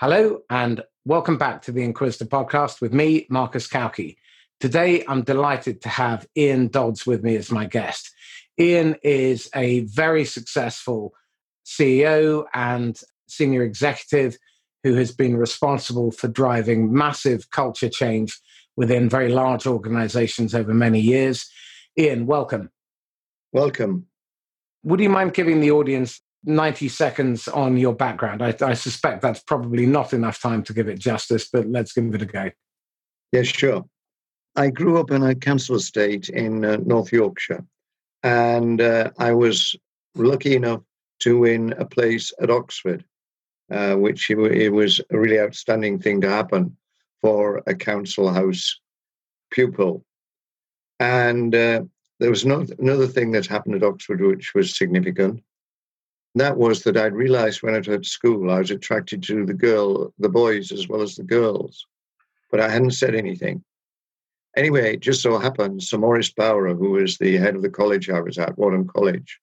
Hello, and welcome back to the Inquisitor podcast with me, Marcus Cauchi. Today, I'm delighted to have Ian Dodds with me as my guest. Ian is a very successful CEO and senior executive who has been responsible for driving massive culture change within very large organizations over many years. Ian, welcome. Welcome. Would you mind giving the audience 90 seconds on your background. I, I, suspect that's probably not enough time to give it justice, but let's give it a go. Yes, sure. I grew up in a council estate in uh, North Yorkshire, and uh, I was lucky enough to win a place at Oxford, uh, which it was a really outstanding thing to happen for a council house pupil. And uh, there was another thing that happened at Oxford which was significant that was that I'd realized when I was at school, I was attracted to the girl, the boys as well as the girls, but I hadn't said anything. Anyway, it just so happened, Sir Maurice Bowra, who was the head of the college I was at, Wadham College,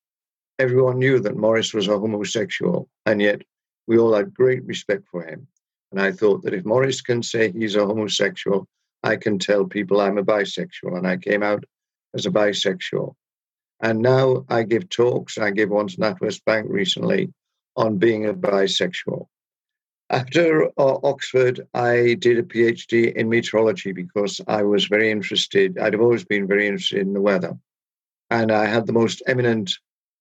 everyone knew that Maurice was a homosexual, and yet we all had great respect for him. And I thought that if Maurice can say he's a homosexual, I can tell people I'm a bisexual. And I came out as a bisexual. And now I give talks. I gave one to NatWest Bank recently on being a bisexual. After uh, Oxford, I did a PhD in meteorology because I was very interested. I'd have always been very interested in the weather. And I had the most eminent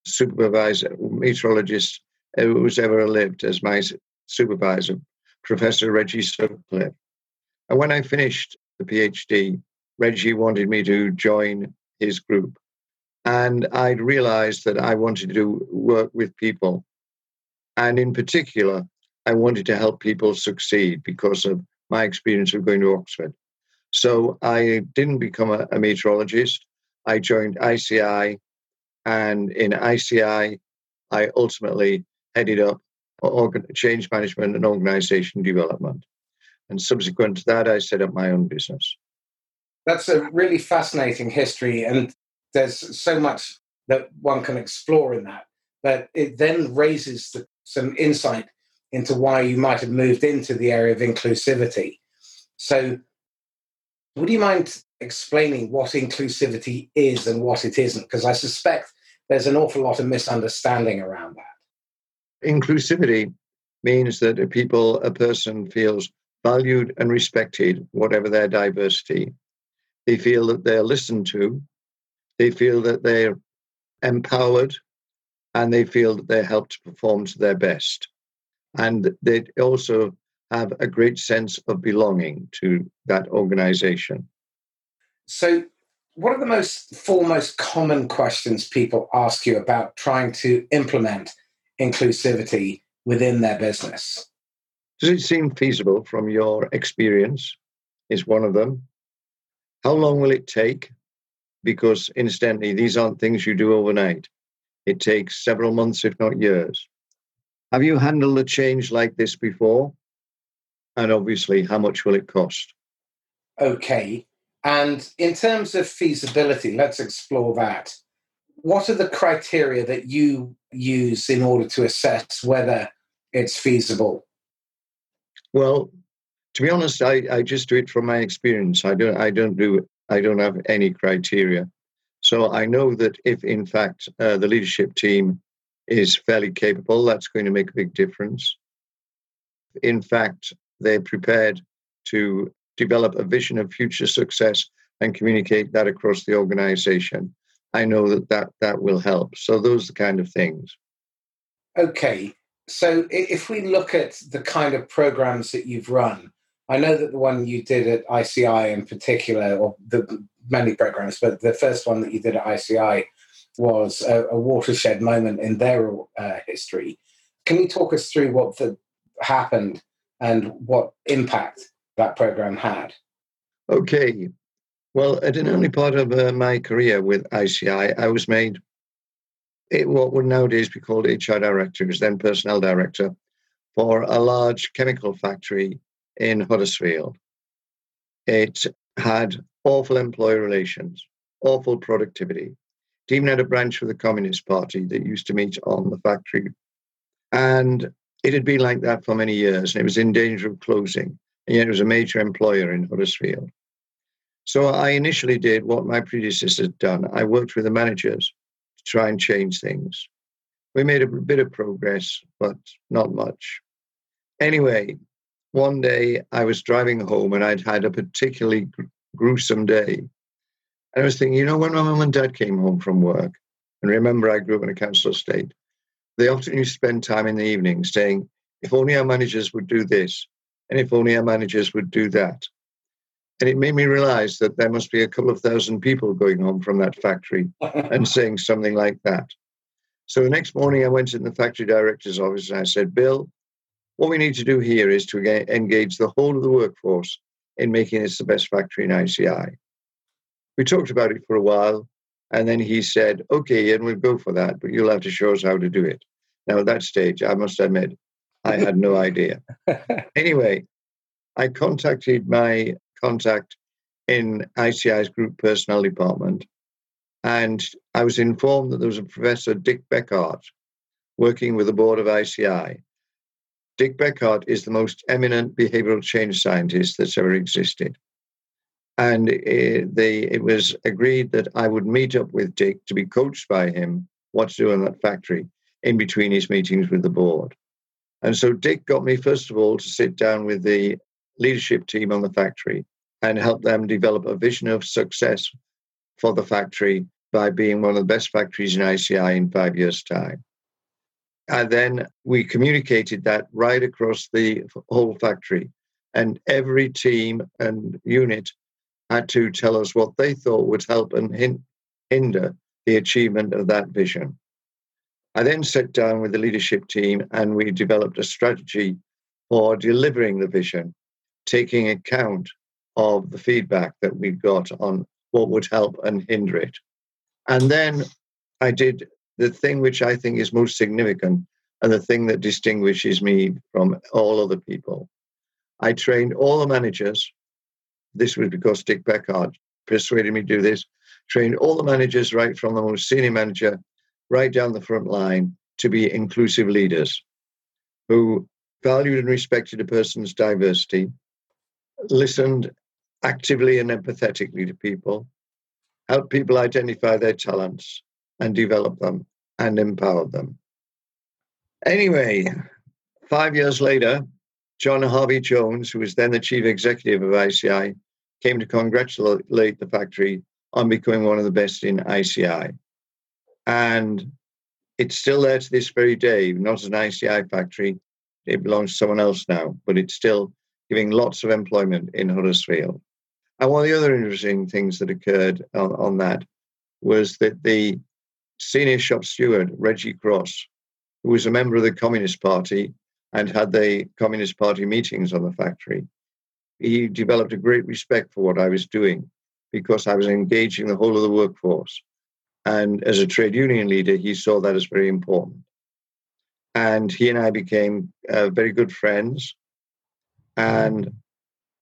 supervisor, meteorologist who's ever lived as my supervisor, Professor Reggie Sutcliffe. And when I finished the PhD, Reggie wanted me to join his group. And I'd realized that I wanted to work with people. And in particular, I wanted to help people succeed because of my experience of going to Oxford. So I didn't become a, a meteorologist. I joined ICI. And in ICI, I ultimately headed up organ- change management and organization development. And subsequent to that, I set up my own business. That's a really fascinating history. And there's so much that one can explore in that. But it then raises the, some insight into why you might have moved into the area of inclusivity. So, would you mind explaining what inclusivity is and what it isn't? Because I suspect there's an awful lot of misunderstanding around that. Inclusivity means that a people, a person feels valued and respected, whatever their diversity. They feel that they're listened to, they feel that they're empowered and they feel that they're helped to perform to their best. And they also have a great sense of belonging to that organization. So, what are the most foremost common questions people ask you about trying to implement inclusivity within their business? Does it seem feasible from your experience? Is one of them. How long will it take? Because incidentally, these aren't things you do overnight. It takes several months, if not years. Have you handled a change like this before? And obviously, how much will it cost? Okay. And in terms of feasibility, let's explore that. What are the criteria that you use in order to assess whether it's feasible? Well, to be honest, I, I just do it from my experience. I don't I don't do I don't have any criteria. So I know that if, in fact, uh, the leadership team is fairly capable, that's going to make a big difference. In fact, they're prepared to develop a vision of future success and communicate that across the organization. I know that that, that will help. So those are the kind of things. Okay. So if we look at the kind of programs that you've run, I know that the one you did at ICI in particular, or the many programs, but the first one that you did at ICI was a, a watershed moment in their uh, history. Can you talk us through what the, happened and what impact that program had? Okay. Well, at an early part of uh, my career with ICI, I was made it, what would nowadays be called HR director, was then personnel director for a large chemical factory in Huddersfield. It had awful employee relations, awful productivity. It even had a branch of the Communist Party that used to meet on the factory. And it had been like that for many years and it was in danger of closing. And yet it was a major employer in Huddersfield. So I initially did what my predecessors had done. I worked with the managers to try and change things. We made a bit of progress, but not much. Anyway, one day I was driving home and I'd had a particularly gruesome day. And I was thinking, you know, when my mum and dad came home from work, and remember I grew up in a council estate, they often used to spend time in the evening saying, if only our managers would do this, and if only our managers would do that. And it made me realize that there must be a couple of thousand people going home from that factory and saying something like that. So the next morning, I went in the factory director's office and I said, Bill, what we need to do here is to engage the whole of the workforce in making this the best factory in ICI. We talked about it for a while, and then he said, Okay, and we'll go for that, but you'll have to show us how to do it. Now, at that stage, I must admit, I had no idea. anyway, I contacted my contact in ICI's group personnel department, and I was informed that there was a Professor Dick Beckhard working with the board of ICI. Dick Beckhard is the most eminent behavioral change scientist that's ever existed. And it, they, it was agreed that I would meet up with Dick to be coached by him what to do in that factory in between his meetings with the board. And so Dick got me, first of all, to sit down with the leadership team on the factory and help them develop a vision of success for the factory by being one of the best factories in ICI in five years' time. And then we communicated that right across the whole factory. And every team and unit had to tell us what they thought would help and hinder the achievement of that vision. I then sat down with the leadership team and we developed a strategy for delivering the vision, taking account of the feedback that we got on what would help and hinder it. And then I did the thing which I think is most significant and the thing that distinguishes me from all other people. I trained all the managers. This was because Dick Beckhard persuaded me to do this. Trained all the managers, right from the most senior manager right down the front line, to be inclusive leaders who valued and respected a person's diversity, listened actively and empathetically to people, helped people identify their talents and develop them and empower them. Anyway, five years later, John Harvey Jones, who was then the chief executive of ICI, came to congratulate the factory on becoming one of the best in ICI. And it's still there to this very day, not an ICI factory. It belongs to someone else now, but it's still giving lots of employment in Huddersfield. And one of the other interesting things that occurred on, on that was that the senior shop steward, Reggie Cross, who was a member of the Communist Party and had the Communist Party meetings on the factory, he developed a great respect for what I was doing because I was engaging the whole of the workforce. And as a trade union leader, he saw that as very important. And he and I became uh, very good friends. And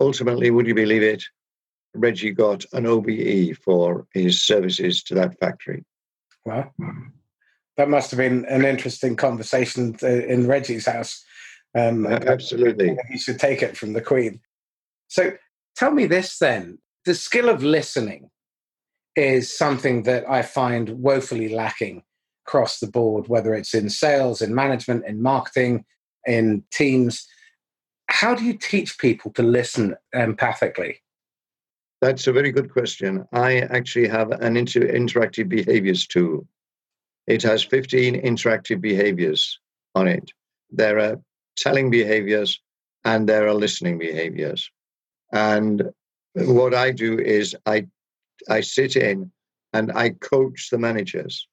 ultimately, would you believe it, Reggie got an OBE for his services to that factory. Well, that must have been an interesting conversation in Reggie's house. Um, Absolutely. He should take it from the Queen. So tell me this then the skill of listening is something that I find woefully lacking across the board, whether it's in sales, in management, in marketing, in teams. How do you teach people to listen empathically? That's a very good question. I actually have an inter- interactive behaviors tool. It has 15 interactive behaviors on it. There are telling behaviors and there are listening behaviors. And what I do is I I sit in and I coach the managers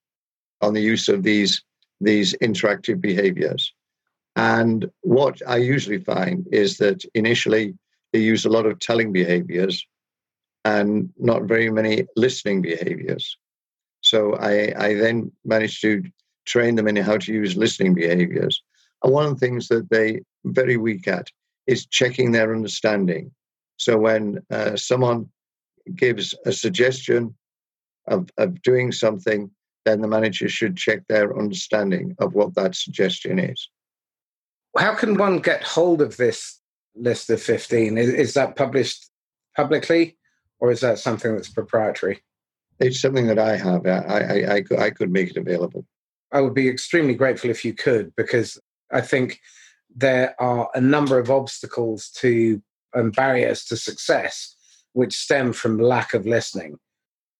on the use of these these interactive behaviors. And what I usually find is that initially they use a lot of telling behaviors and not very many listening behaviors. So I, I then managed to train them in how to use listening behaviors. And one of the things that they very weak at is checking their understanding. So when uh, someone gives a suggestion of, of doing something, then the manager should check their understanding of what that suggestion is. How can one get hold of this list of 15? Is, is that published publicly or is that something that's proprietary? It's something that I have. I, I, I, I could make it available. I would be extremely grateful if you could, because I think there are a number of obstacles to and barriers to success which stem from lack of listening.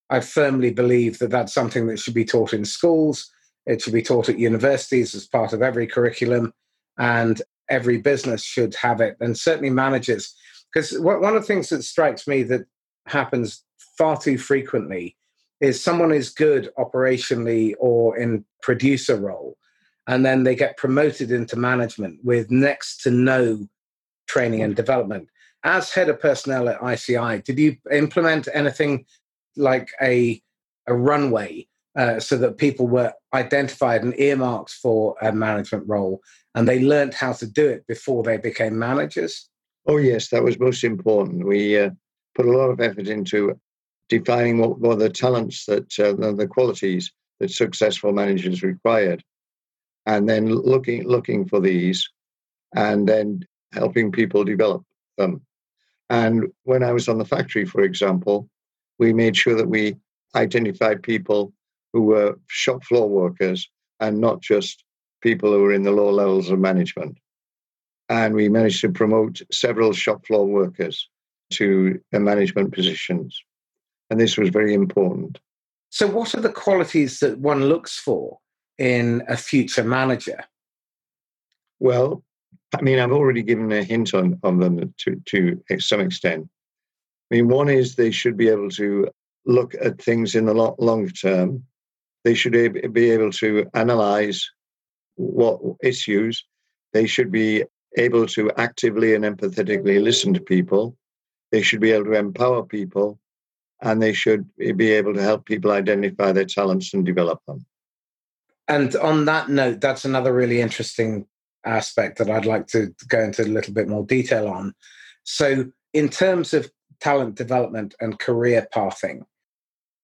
I firmly believe that that's something that should be taught in schools. It should be taught at universities as part of every curriculum, and every business should have it, and certainly managers. Because one of the things that strikes me that happens far too frequently is someone is good operationally or in producer role, and then they get promoted into management with next to no training and development. As head of personnel at ICI, did you implement anything like a a runway uh, so that people were identified and earmarked for a management role, and they learned how to do it before they became managers? Oh yes, that was most important. We uh, put a lot of effort into defining what were the talents that uh, the qualities that successful managers required, and then looking looking for these, and then helping people develop them. And when I was on the factory, for example, we made sure that we identified people who were shop floor workers and not just people who were in the lower levels of management. And we managed to promote several shop floor workers to management positions. And this was very important. So, what are the qualities that one looks for in a future manager? Well, I mean, I've already given a hint on, on them to, to some extent. I mean, one is they should be able to look at things in the long, long term. They should be able to analyze what issues. They should be able to actively and empathetically listen to people. They should be able to empower people. And they should be able to help people identify their talents and develop them. And on that note, that's another really interesting aspect that I'd like to go into a little bit more detail on. So, in terms of talent development and career pathing,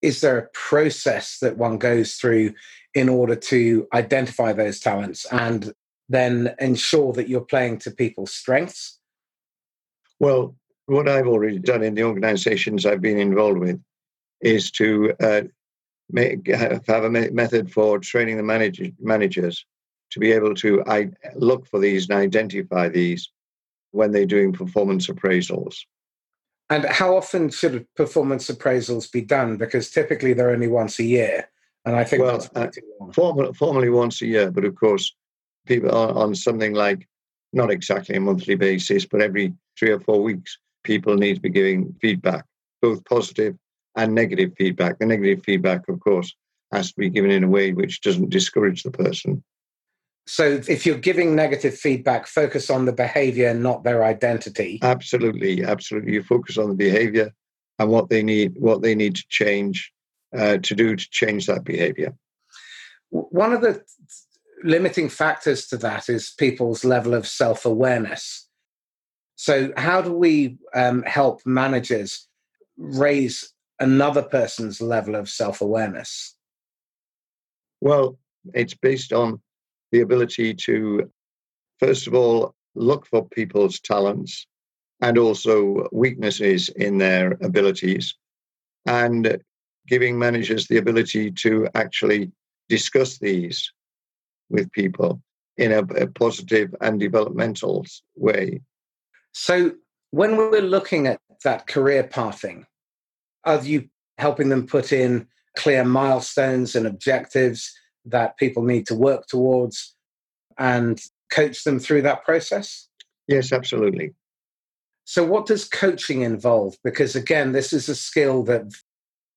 is there a process that one goes through in order to identify those talents and then ensure that you're playing to people's strengths? Well, what I've already done in the organizations I've been involved with is to uh, make, have a method for training the manager, managers to be able to I, look for these and identify these when they're doing performance appraisals. And how often should performance appraisals be done? Because typically they're only once a year. And I think well, that's uh, formal, formally once a year, but of course, people on, on something like not exactly a monthly basis, but every three or four weeks, people need to be giving feedback, both positive and negative feedback. The negative feedback, of course, has to be given in a way which doesn't discourage the person. So if you're giving negative feedback, focus on the behavior, not their identity. Absolutely, absolutely. You focus on the behavior and what they need, what they need to change uh, to do to change that behavior. One of the limiting factors to that is people's level of self-awareness. So how do we um, help managers raise another person's level of self-awareness? Well, it's based on the ability to, first of all, look for people's talents and also weaknesses in their abilities, and giving managers the ability to actually discuss these with people in a, a positive and developmental way. So, when we're looking at that career pathing, are you helping them put in clear milestones and objectives that people need to work towards and coach them through that process? Yes, absolutely. So, what does coaching involve? Because again, this is a skill that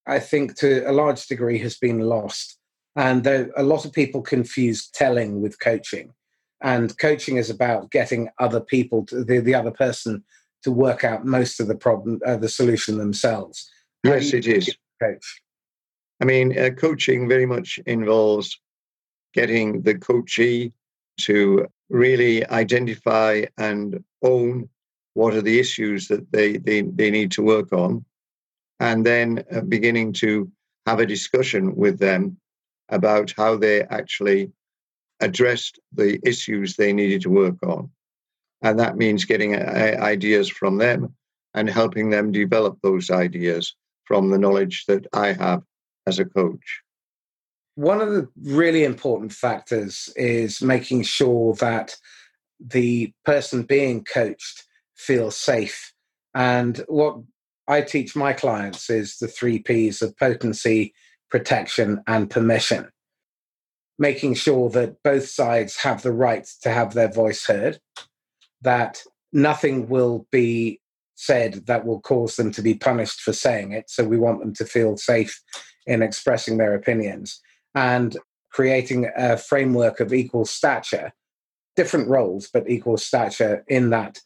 I think to a large degree has been lost. And a lot of people confuse telling with coaching. And coaching is about getting other people, to, the, the other person, to work out most of the problem, uh, the solution themselves. yes, it is. Coach. I mean, uh, coaching very much involves getting the coachee to really identify and own what are the issues that they, they, they need to work on, and then uh, beginning to have a discussion with them about how they actually addressed the issues they needed to work on. And that means getting uh, ideas from them and helping them develop those ideas from the knowledge that I have as a coach. One of the really important factors is making sure that the person being coached feels safe. And what I teach my clients is the three P's of potency, protection, and permission. Making sure that both sides have the right to have their voice heard, that nothing will be said that will cause them to be punished for saying it. So we want them to feel safe in expressing their opinions and creating a framework of equal stature, different roles, but equal stature in that.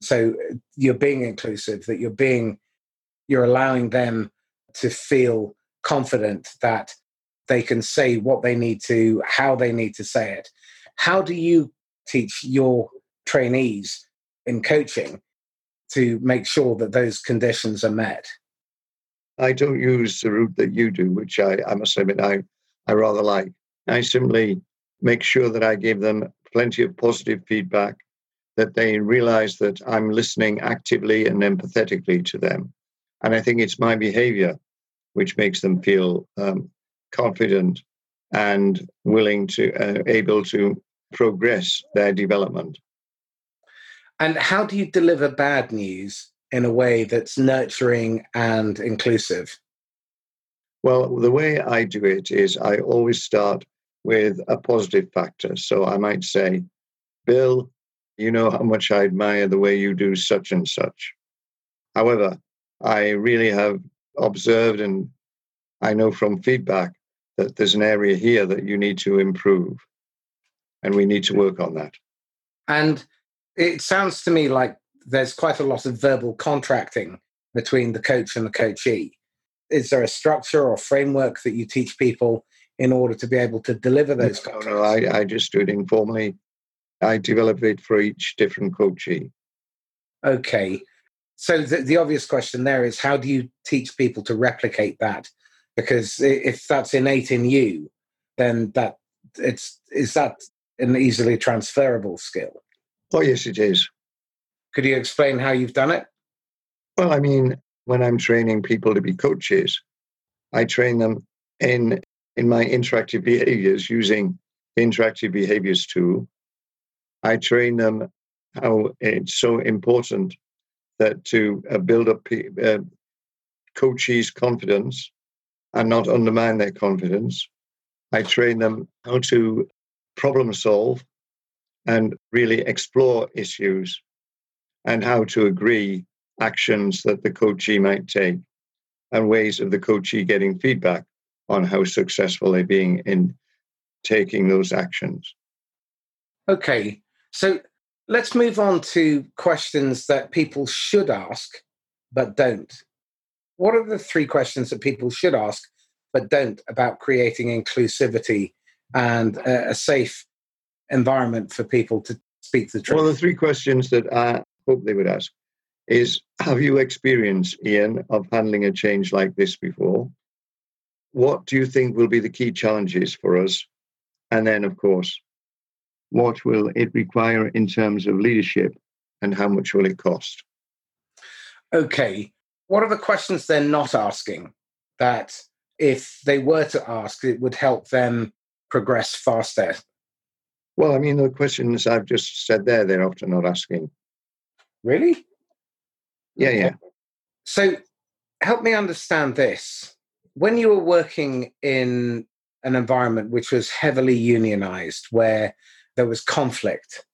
So you're being inclusive, that you're being you're allowing them to feel confident that they can say what they need to, how they need to say it. How do you teach your trainees in coaching to make sure that those conditions are met? I don't use the route that you do, which I, I must admit I, I rather like. I simply make sure that I give them plenty of positive feedback, that they realize that I'm listening actively and empathetically to them, and I think it's my behavior which makes them feel um, confident and willing to, uh, able to progress their development. And how do you deliver bad news in a way that's nurturing and inclusive? Well, the way I do it is I always start with a positive factor. So I might say, Bill, you know how much I admire the way you do such and such. However, I really have observed and I know from feedback that there's an area here that you need to improve and we need to work on that. And it sounds to me like there's quite a lot of verbal contracting between the coach and the coachee. Is there a structure or framework that you teach people in order to be able to deliver those no, No, I, I just do it informally. I develop it for each different coachee. Okay. So the, the obvious question there is how do you teach people to replicate that? Because if that's innate in you, then that it's is that an easily transferable skill? Oh yes, it is. Could you explain how you've done it? Well, I mean, when I'm training people to be coaches, I train them in in my interactive behaviors using the interactive behaviors tool. I train them how it's so important that to uh, build up uh, coaches' confidence and not undermine their confidence. I train them how to problem solve and really explore issues and how to agree actions that the coachee might take and ways of the coachee getting feedback on how successful they're being in taking those actions. Okay, so let's move on to questions that people should ask but don't. What are the three questions that people should ask but don't about creating inclusivity and a, a safe environment for people to speak the truth? Well, the three questions that I hope they would ask is Have you experienced, Ian, of handling a change like this before? What do you think will be the key challenges for us? And then, of course, what will it require in terms of leadership and how much will it cost? Okay. What are the questions they're not asking that if they were to ask, it would help them progress faster? Well, I mean, the questions I've just said there, they're often not asking. Really? Yeah, yeah. So help me understand this. When you were working in an environment which was heavily unionized, where there was conflict.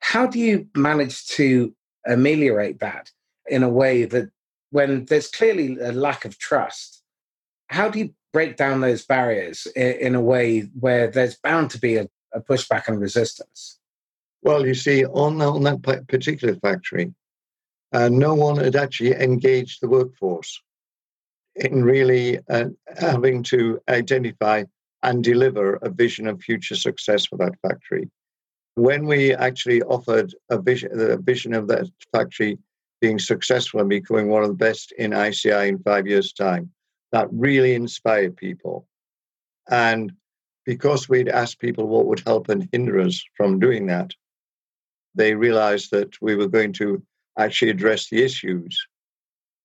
How do you manage to ameliorate that in a way that when there's clearly a lack of trust, how do you break down those barriers in, a way where there's bound to be a, a pushback and resistance? Well, you see, on, on that particular factory, uh, no one had actually engaged the workforce in really uh, having to identify and deliver a vision of future success for that factory when we actually offered a vision, the vision of that factory being successful and becoming one of the best in ICI in five years' time, that really inspired people. And because we'd asked people what would help and hinder us from doing that, they realized that we were going to actually address the issues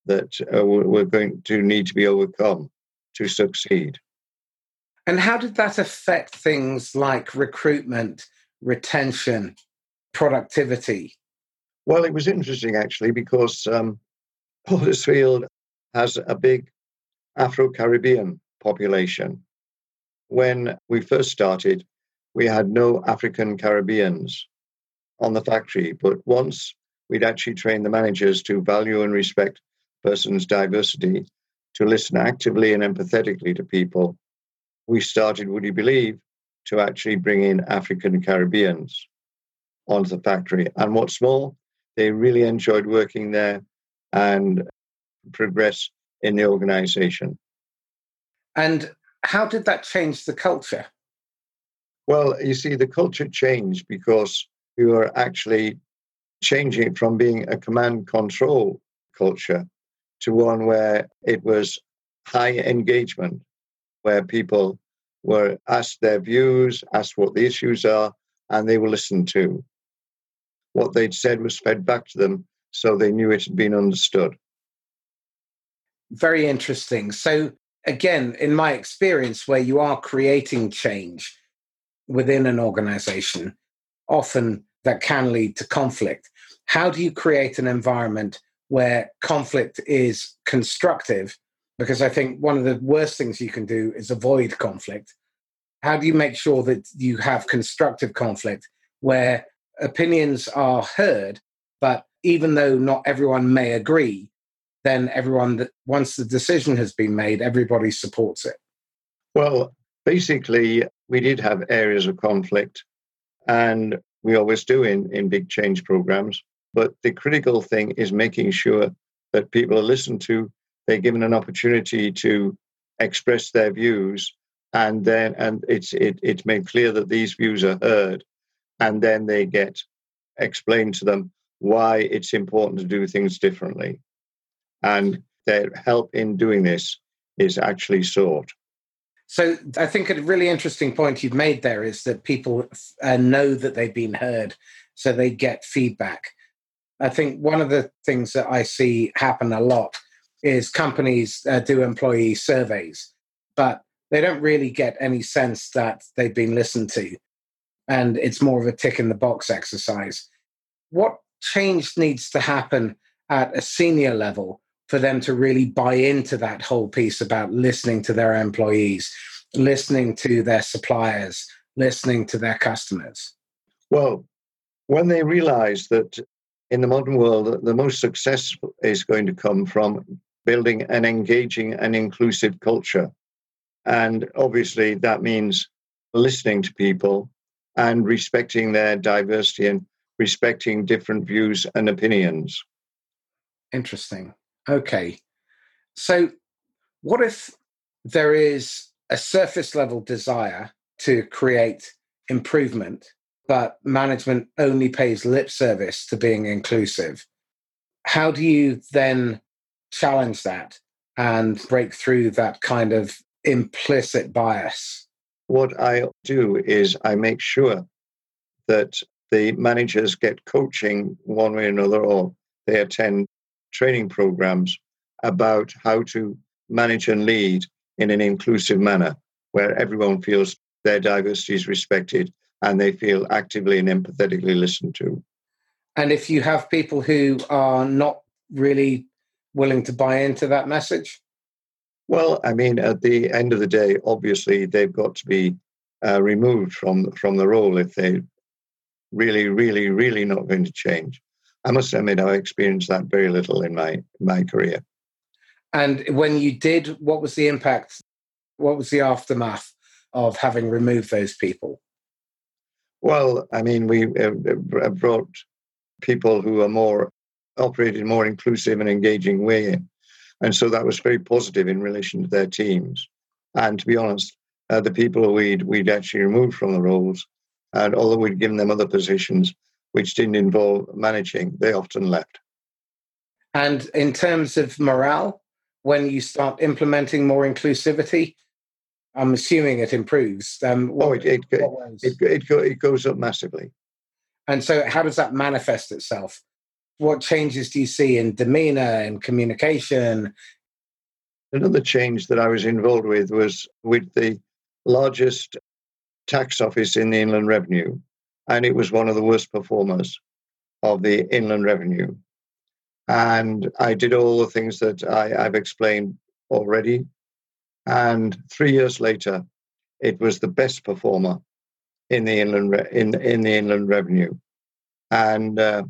that uh, were going to need to be overcome to succeed. And how did that affect things like recruitment, retention, productivity? Well, it was interesting actually because um, Huddersfield has a big Afro Caribbean population. When we first started, we had no African Caribbeans on the factory, but once we'd actually trained the managers to value and respect persons' diversity, to listen actively and empathetically to people, we started, would you believe, to actually bring in African Caribbeans onto the factory. And what's more, they really enjoyed working there and progress in the organization. And how did that change the culture? Well, you see, the culture changed because we were actually changing it from being a command control culture to one where it was high engagement, where people were asked their views, asked what the issues are, and they were listened to. What they'd said was fed back to them so they knew it had been understood. Very interesting. So, again, in my experience, where you are creating change within an organization, often that can lead to conflict. How do you create an environment where conflict is constructive? Because I think one of the worst things you can do is avoid conflict. How do you make sure that you have constructive conflict where opinions are heard, but even though not everyone may agree, then everyone that once the decision has been made, everybody supports it? Well, basically, we did have areas of conflict, and we always do in, in big change programs. But the critical thing is making sure that people are listened to, they're given an opportunity to express their views, and then and it's it, it's made clear that these views are heard, and then they get explained to them why it's important to do things differently. And their help in doing this is actually sought. So I think a really interesting point you've made there is that people uh, know that they've been heard, so they get feedback. I think one of the things that I see happen a lot is companies uh, do employee surveys, but they don't really get any sense that they've been listened to. And it's more of a tick in the box exercise. What change needs to happen at a senior level for them to really buy into that whole piece about listening to their employees, listening to their suppliers, listening to their customers? Well, when they realize that in the modern world, the most success is going to come from building an engaging and inclusive culture. And obviously, that means listening to people and respecting their diversity and respecting different views and opinions. Interesting. Okay. So, what if there is a surface level desire to create improvement, but management only pays lip service to being inclusive? How do you then challenge that and break through that kind of implicit bias? What I do is I make sure that the managers get coaching one way or another, or they attend training programs about how to manage and lead in an inclusive manner where everyone feels their diversity is respected and they feel actively and empathetically listened to. And if you have people who are not really willing to buy into that message? Well, I mean, at the end of the day, obviously they've got to be uh, removed from from the role if they really, really, really not going to change. I must admit, I experienced that very little in my my career. And when you did, what was the impact? What was the aftermath of having removed those people? Well, I mean, we brought people who are more operated more inclusive and engaging way in, and so that was very positive in relation to their teams. And to be honest, uh, the people we'd we'd actually removed from the roles, and although we'd given them other positions, which didn't involve managing, they often left. And in terms of morale, when you start implementing more inclusivity, I'm assuming it improves. Um, what, oh, it it, it, it, it goes up massively. And so, how does that manifest itself? What changes do you see in demeanor and communication? Another change that I was involved with was with the largest tax office in the Inland Revenue, and it was one of the worst performers of the Inland Revenue. And I did all the things that I, I've explained already. And three years later, it was the best performer in the inland in in the inland revenue, and uh,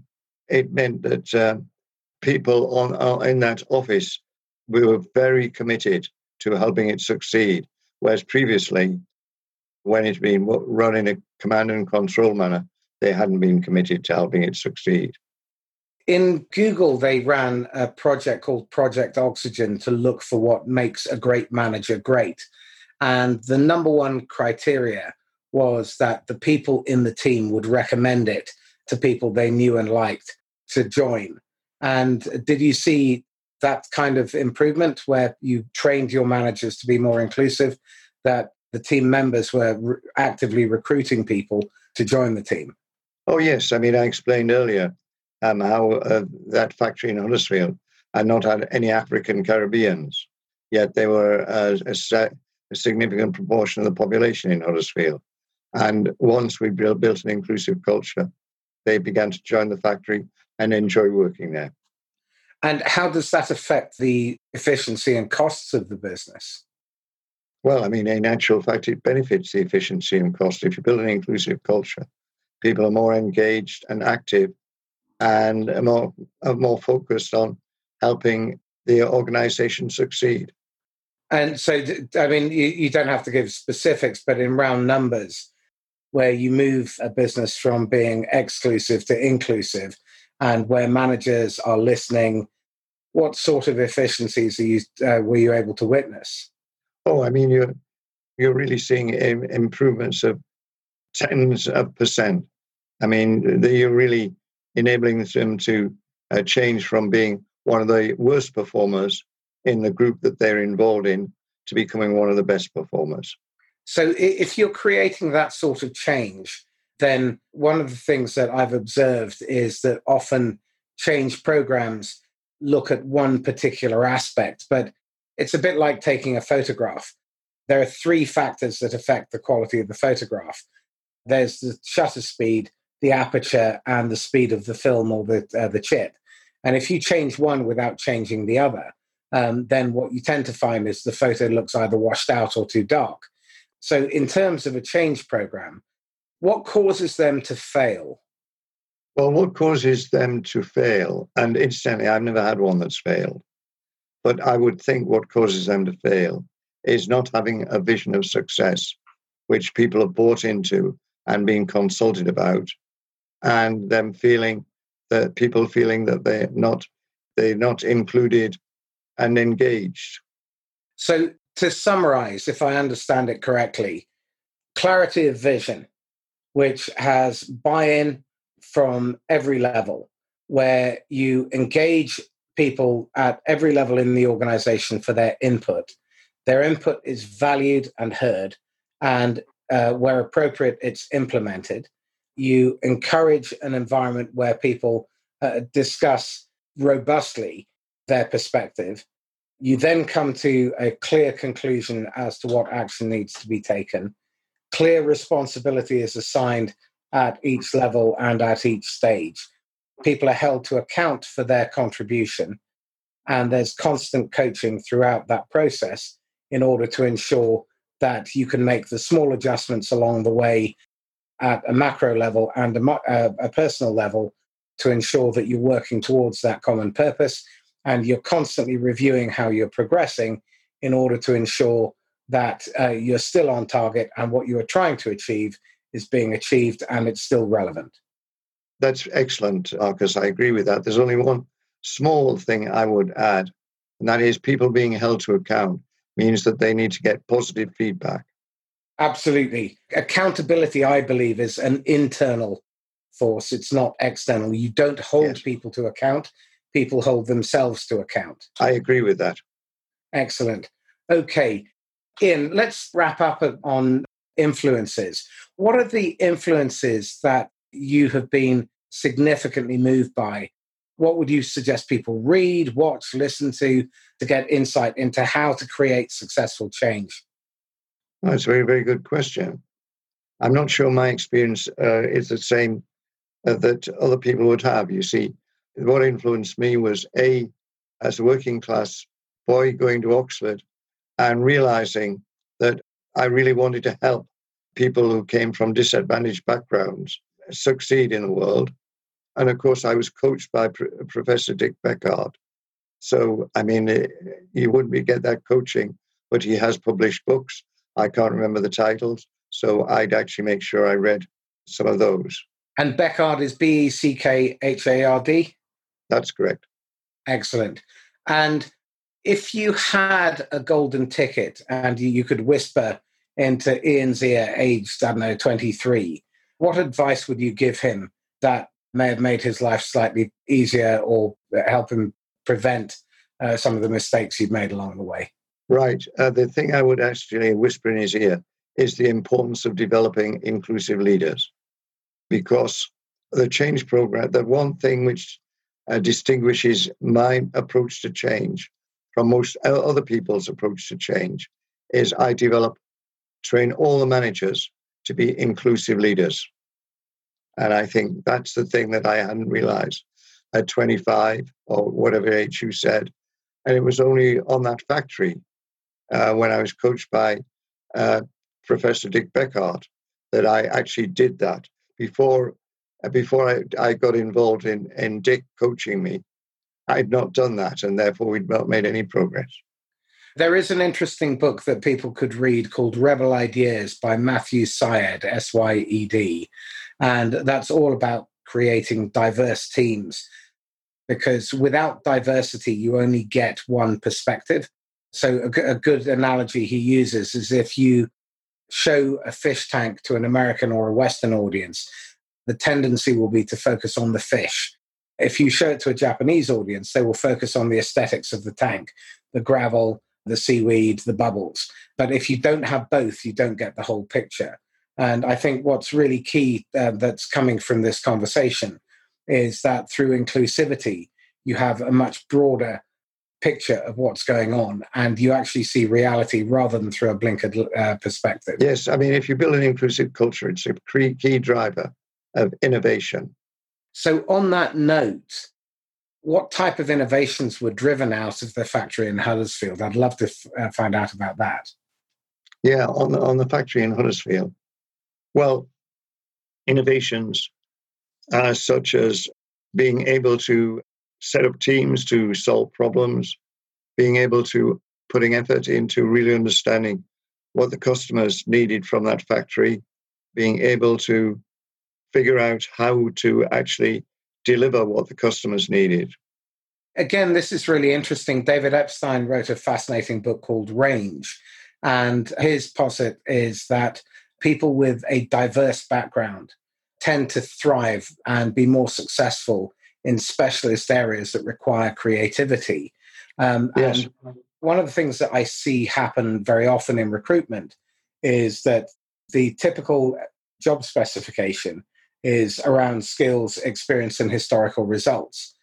it meant that uh, people on uh, in that office we were very committed to helping it succeed. Whereas previously, when it's been run in a command and control manner, they hadn't been committed to helping it succeed. In Google, they ran a project called Project Oxygen to look for what makes a great manager great. And the number one criteria was that the people in the team would recommend it to people they knew and liked to join. And did you see that kind of improvement where you trained your managers to be more inclusive, that the team members were re- actively recruiting people to join the team? Oh, yes. I mean, I explained earlier um, how uh, that factory in Huddersfield had not had any African Caribbeans, yet they were uh, a, a, significant proportion of the population in Huddersfield. And once we built, built an inclusive culture, they began to join the factory and enjoy working there. And how does that affect the efficiency and costs of the business? Well, I mean, in actual fact, it benefits the efficiency and cost. If you build an inclusive culture, people are more engaged and active and are more, are more focused on helping the organization succeed. And so, I mean, you, you don't have to give specifics, but in round numbers, where you move a business from being exclusive to inclusive, and where managers are listening, what sort of efficiencies you, uh, were you able to witness? Oh, I mean, you're you're really seeing improvements of tens of percent. I mean, you're really enabling them to uh, change from being one of the worst performers in the group that they're involved in to becoming one of the best performers. So, if you're creating that sort of change, then one of the things that I've observed is that often change programs look at one particular aspect, but it's a bit like taking a photograph. There are three factors that affect the quality of the photograph there's the shutter speed, the aperture, and the speed of the film or the, uh, the chip. And if you change one without changing the other, um, then what you tend to find is the photo looks either washed out or too dark. So, in terms of a change program, what causes them to fail? Well, what causes them to fail, and incidentally, I've never had one that's failed, but I would think what causes them to fail is not having a vision of success, which people have bought into and being consulted about, and them feeling that people feeling that they're not they're not included and engaged. So to summarize, if I understand it correctly, clarity of vision which has buy in from every level, where you engage people at every level in the organization for their input. Their input is valued and heard, and uh, where appropriate, it's implemented. You encourage an environment where people uh, discuss robustly their perspective. You then come to a clear conclusion as to what action needs to be taken clear responsibility is assigned at each level and at each stage. People are held to account for their contribution, and there's constant coaching throughout that process in order to ensure that you can make the small adjustments along the way at a macro level and a, a, uh, a personal level to ensure that you're working towards that common purpose and you're constantly reviewing how you're progressing in order to ensure that uh, you're still on target and what you are trying to achieve is being achieved and it's still relevant. That's excellent, Marcus. I agree with that. There's only one small thing I would add, and that is people being held to account means that they need to get positive feedback. Absolutely. Accountability, I believe, is an internal force, it's not external. You don't hold yes. people to account, people hold themselves to account. I agree with that. Excellent. Okay. Ian, let's wrap up on influences. What are the influences that you have been significantly moved by? What would you suggest people read, watch, listen to to get insight into how to create successful change? That's a very, very good question. I'm not sure my experience uh, is the same uh, that other people would have. You see, what influenced me was A, as a working class boy going to Oxford and realizing that I really wanted to help people who came from disadvantaged backgrounds succeed in the world. And of course, I was coached by Professor Dick Beckhard. So, I mean, eh, you wouldn't get that coaching, but he has published books. I can't remember the titles. So I'd actually make sure I read some of those. And Beckhard is B E C K H A R D? That's correct. Excellent. And if you had a golden ticket and you could whisper into Ian's ear, aged, I don't know, 23, what advice would you give him that may have made his life slightly easier or help him prevent uh, some of the mistakes you've made along the way? Right. Uh, the thing I would actually whisper in his ear is the importance of developing inclusive leaders because the change program, the one thing which uh, distinguishes my approach to change from most other people's approach to change is I develop, train all the managers to be inclusive leaders. And I think that's the thing that I hadn't realized at 25 or whatever age you said. And it was only on that factory uh, when I was coached by uh, Professor Dick Beckhard that I actually did that. Before uh, Uh, before I, I got involved in, in Dick coaching me, I'd not done that, and therefore we'd not made any progress. There is an interesting book that people could read called Rebel Ideas by Matthew Syed, S Y E D. And that's all about creating diverse teams because without diversity, you only get one perspective. So, a, a good analogy he uses is if you show a fish tank to an American or a Western audience, the tendency will be to focus on the fish. If you show it to a Japanese audience, they will focus on the aesthetics of the tank, the gravel, the seaweed, the bubbles. But if you don't have both, you don't get the whole picture. And I think what's really key uh, that's coming from this conversation is that through inclusivity, you have a much broader picture of what's going on and you actually see reality rather than through a blinkered uh, perspective. Yes, I mean, if you build an inclusive culture, it's a key, key driver of innovation. So, on that note, what type of innovations were driven out of the factory in Huddersfield? I'd love to f- uh, find out about that. Yeah, on the, on the factory in Huddersfield. Well, innovations uh, such as being able to set up teams to solve problems, being able to putting effort into really understanding what the customers needed from that factory, being able to figure out how to actually deliver what the customers needed. Again, this is really interesting. David Epstein wrote a fascinating book called Range. And his posit is that people with a diverse background tend to thrive and be more successful in specialist areas that require creativity. Um, yes. And one of the things that I see happen very often in recruitment is that the typical job specification is around skills, experience, and historical results.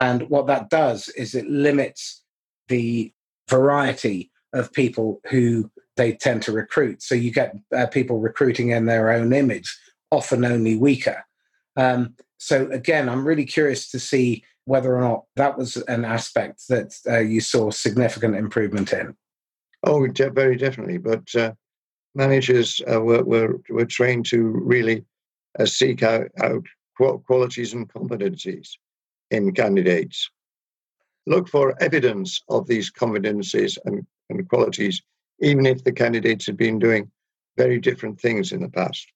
And what that does is it limits the variety of people who they tend to recruit. So you get uh, people recruiting in their own image, often only weaker. Um, so again, I'm really curious to see whether or not that was an aspect that uh, you saw significant improvement in. Oh, de- very definitely. But uh, managers uh, were, were, were trained to really uh, seek out, out qualities and competencies in candidates. Look for evidence of these competencies and, and qualities, even if the candidates have been doing very different things in the past.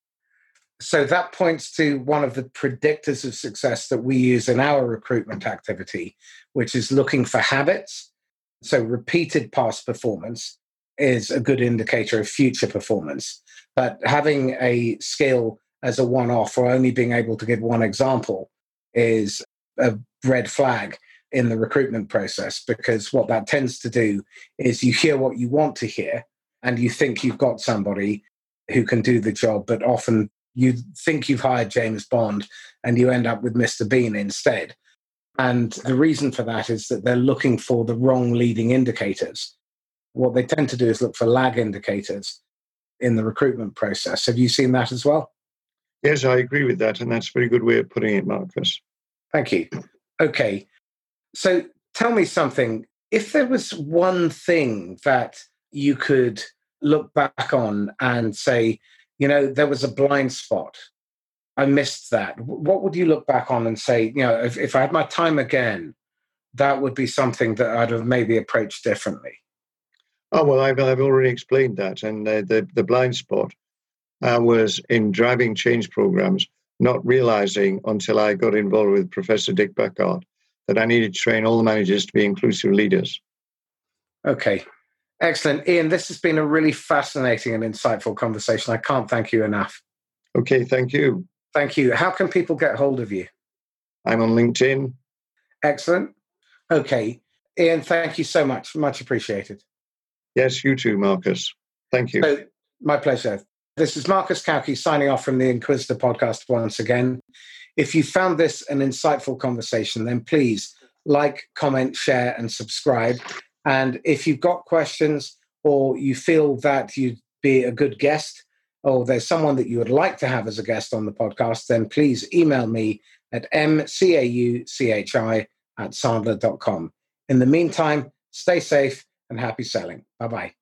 So that points to one of the predictors of success that we use in our recruitment activity, which is looking for habits. So repeated past performance is a good indicator of future performance. But having a skill as a one off or only being able to give one example is a red flag in the recruitment process because what that tends to do is you hear what you want to hear and you think you've got somebody who can do the job, but often you think you've hired James Bond and you end up with Mr. Bean instead. And the reason for that is that they're looking for the wrong leading indicators. What they tend to do is look for lag indicators in the recruitment process. Have you seen that as well? Yes, I agree with that. And that's a very good way of putting it, Marcus. Thank you. Okay. So tell me something. If there was one thing that you could look back on and say, you know, there was a blind spot. I missed that. What would you look back on and say, you know, if, if I had my time again, that would be something that I'd have maybe approached differently? Oh, well, I've, I've already explained that. And uh, the, the blind spot uh, was in driving change programs, not realizing until I got involved with Professor Dick Beckhard that I needed to train all the managers to be inclusive leaders. Okay. Excellent. Ian, this has been a really fascinating and insightful conversation. I can't thank you enough. Okay, thank you. Thank you. How can people get hold of you? I'm on LinkedIn. Excellent. Okay. Ian, thank you so much. Much appreciated. Yes, you too, Marcus. Thank you. So, my pleasure. This is Marcus Cauchi signing off from the Inquisitor podcast once again. If you found this an insightful conversation, then please like, comment, share, and subscribe. And if you've got questions or you feel that you'd be a good guest, or there's someone that you would like to have as a guest on the podcast, then please email me at mcauchi at sandler.com. In the meantime, stay safe and happy selling. Bye bye.